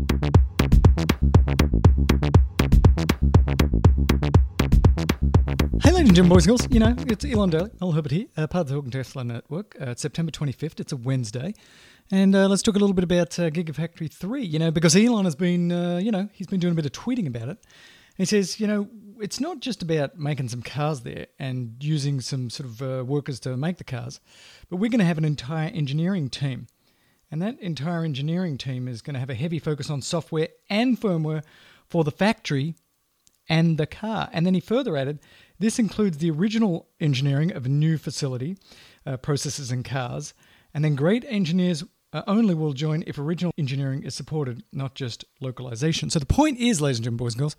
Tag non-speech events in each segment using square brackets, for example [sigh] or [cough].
Hey, ladies and gentlemen, boys and girls, you know, it's Elon Daily, Mel Herbert here, uh, part of the Talking Tesla Network. Uh, it's September 25th, it's a Wednesday. And uh, let's talk a little bit about uh, Gigafactory 3, you know, because Elon has been, uh, you know, he's been doing a bit of tweeting about it. He says, you know, it's not just about making some cars there and using some sort of uh, workers to make the cars, but we're going to have an entire engineering team. And that entire engineering team is going to have a heavy focus on software and firmware for the factory and the car. And then he further added, this includes the original engineering of a new facility, uh, processes and cars, and then great engineers uh, only will join if original engineering is supported, not just localization. So the point is, ladies and gentlemen, boys and girls,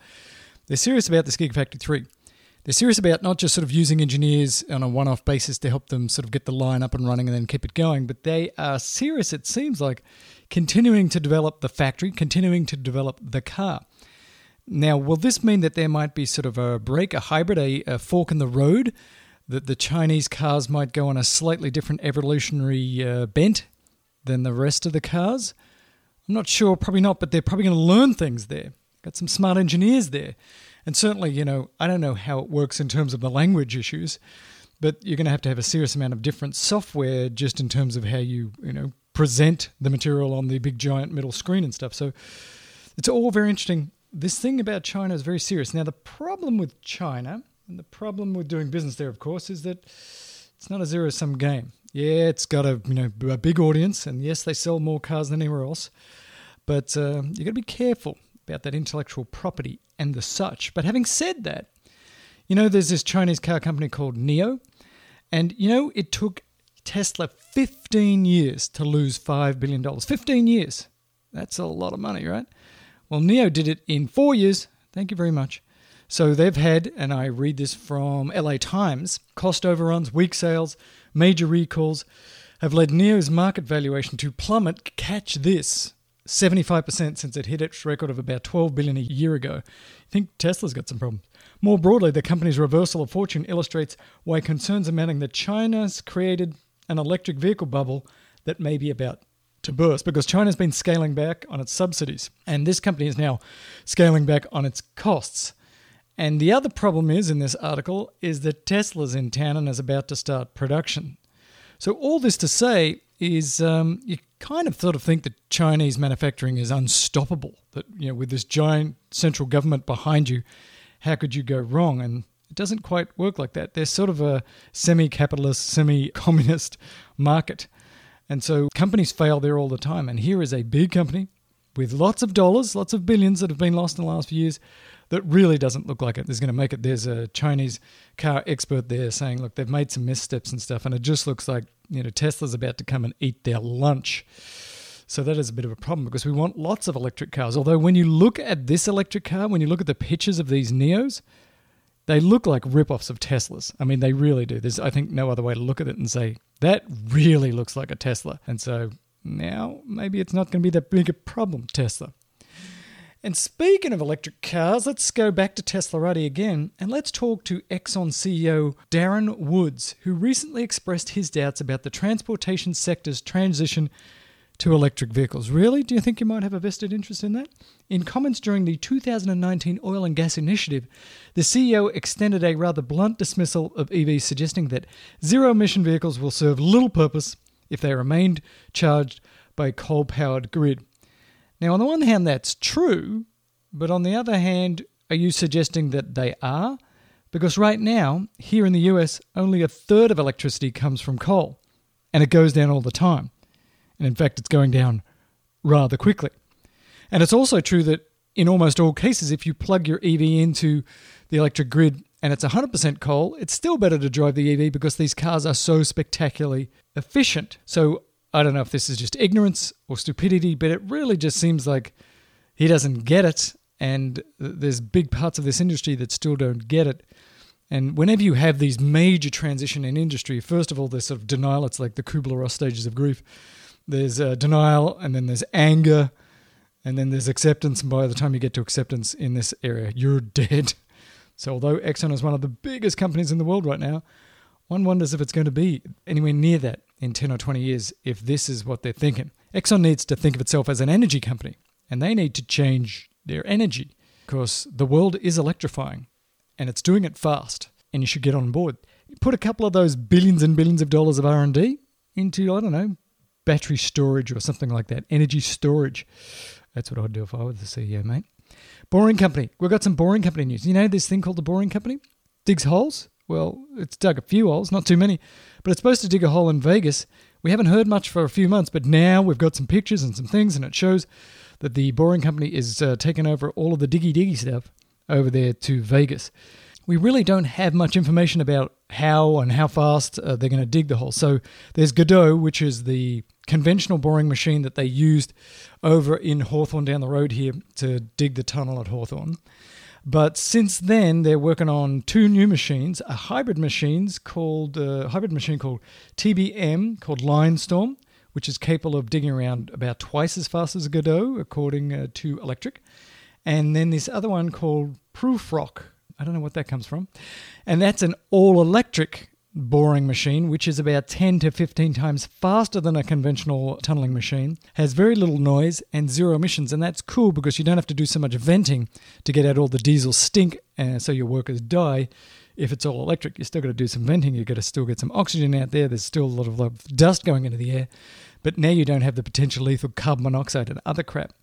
they're serious about this Gigafactory 3. They're serious about not just sort of using engineers on a one off basis to help them sort of get the line up and running and then keep it going, but they are serious, it seems like, continuing to develop the factory, continuing to develop the car. Now, will this mean that there might be sort of a break, a hybrid, a, a fork in the road? That the Chinese cars might go on a slightly different evolutionary uh, bent than the rest of the cars? I'm not sure, probably not, but they're probably going to learn things there. Got some smart engineers there. And certainly, you know, I don't know how it works in terms of the language issues, but you're going to have to have a serious amount of different software just in terms of how you, you know, present the material on the big giant middle screen and stuff. So it's all very interesting this thing about China is very serious. Now, the problem with China, and the problem with doing business there, of course, is that it's not a zero sum game. Yeah, it's got a you know a big audience, and yes, they sell more cars than anywhere else. But uh, you got to be careful about that intellectual property and the such. But having said that, you know, there's this Chinese car company called NIO, and you know, it took Tesla 15 years to lose $5 billion. 15 years. That's a lot of money, right? Well, NIO did it in four years. Thank you very much. So they've had, and I read this from LA Times, cost overruns, weak sales, major recalls have led NIO's market valuation to plummet. Catch this. 75% since it hit its record of about 12 billion a year ago. I think Tesla's got some problems. More broadly, the company's reversal of fortune illustrates why concerns are mounting that China's created an electric vehicle bubble that may be about to burst because China's been scaling back on its subsidies, and this company is now scaling back on its costs. And the other problem is in this article is that Tesla's in town and is about to start production. So all this to say is um, you kind of sort of think that Chinese manufacturing is unstoppable. That you know with this giant central government behind you, how could you go wrong? And it doesn't quite work like that. They're sort of a semi-capitalist, semi-communist market. And so companies fail there all the time. And here is a big company with lots of dollars, lots of billions that have been lost in the last few years that really doesn't look like it. There's going to make it. There's a Chinese car expert there saying, look, they've made some missteps and stuff. And it just looks like, you know, Tesla's about to come and eat their lunch. So that is a bit of a problem because we want lots of electric cars. Although when you look at this electric car, when you look at the pictures of these NIOs, they look like rip-offs of Teslas. I mean, they really do. There's, I think, no other way to look at it and say that really looks like a Tesla. And so now maybe it's not going to be that big a problem, Tesla. And speaking of electric cars, let's go back to Teslarati again and let's talk to Exxon CEO Darren Woods, who recently expressed his doubts about the transportation sector's transition to electric vehicles. Really? Do you think you might have a vested interest in that? In comments during the 2019 Oil and Gas Initiative, the CEO extended a rather blunt dismissal of EVs, suggesting that zero emission vehicles will serve little purpose if they remained charged by a coal powered grid. Now, on the one hand, that's true, but on the other hand, are you suggesting that they are? Because right now, here in the US, only a third of electricity comes from coal, and it goes down all the time. And in fact, it's going down rather quickly. And it's also true that in almost all cases, if you plug your EV into the electric grid and it's 100% coal, it's still better to drive the EV because these cars are so spectacularly efficient. So I don't know if this is just ignorance or stupidity, but it really just seems like he doesn't get it. And there's big parts of this industry that still don't get it. And whenever you have these major transition in industry, first of all, there's sort of denial. It's like the Kubler-Ross stages of grief there's uh, denial, and then there's anger, and then there's acceptance. And by the time you get to acceptance in this area, you're [laughs] dead. So, although Exxon is one of the biggest companies in the world right now, one wonders if it's going to be anywhere near that in 10 or 20 years if this is what they're thinking. Exxon needs to think of itself as an energy company and they need to change their energy because the world is electrifying and it's doing it fast and you should get on board. Put a couple of those billions and billions of dollars of R&D into, I don't know, battery storage or something like that, energy storage. That's what I'd do if I was the CEO, mate. Boring Company. We've got some Boring Company news. You know this thing called the Boring Company? Digs holes? Well, it's dug a few holes, not too many, but it's supposed to dig a hole in Vegas. We haven't heard much for a few months, but now we've got some pictures and some things, and it shows that the Boring Company is uh, taking over all of the diggy diggy stuff over there to Vegas. We really don't have much information about how and how fast uh, they're going to dig the hole. So there's Godot, which is the conventional boring machine that they used over in Hawthorne down the road here to dig the tunnel at Hawthorne. But since then, they're working on two new machines, a hybrid machines called uh, hybrid machine called TBM called Linestorm, which is capable of digging around about twice as fast as Godot, according uh, to Electrek, And then this other one called Prufrock. I don't know what that comes from. And that's an all electric boring machine, which is about 10 to 15 times faster than a conventional tunneling machine, has very little noise and zero emissions. And that's cool because you don't have to do so much venting to get out all the diesel stink uh, so your workers die. If it's all electric, you're still got to do some venting. You've got to still get some oxygen out there. There's still a lot of dust going into the air. But now you don't have the potential lethal carbon monoxide and other crap.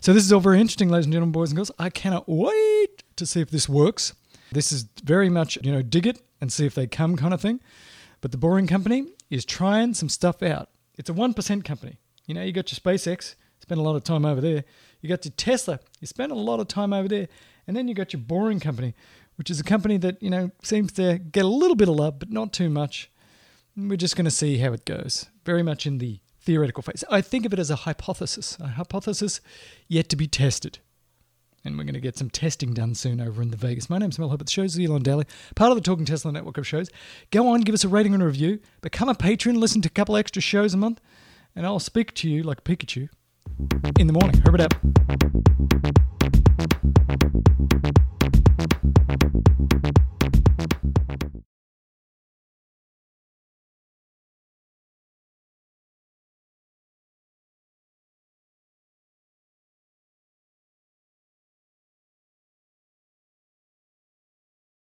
So this is all very interesting, ladies and gentlemen, boys and girls. I cannot wait to see if this works. This is very much, you know, dig it and see if they come kind of thing. But the Boring Company is trying some stuff out. It's a 1% company. You know, you got your SpaceX, spend a lot of time over there. You got your Tesla, you spend a lot of time over there. And then you got your Boring Company, which is a company that, you know, seems to get a little bit of love, but not too much. We're just going to see how it goes. Very much in the theoretical phase. I think of it as a hypothesis, a hypothesis yet to be tested. And we're going to get some testing done soon over in the Vegas. My name's Mel Hope. The show's Elon Daily, part of the Talking Tesla network of shows. Go on, give us a rating and a review. Become a patron, listen to a couple extra shows a month, and I'll speak to you like Pikachu in the morning. Herb it up.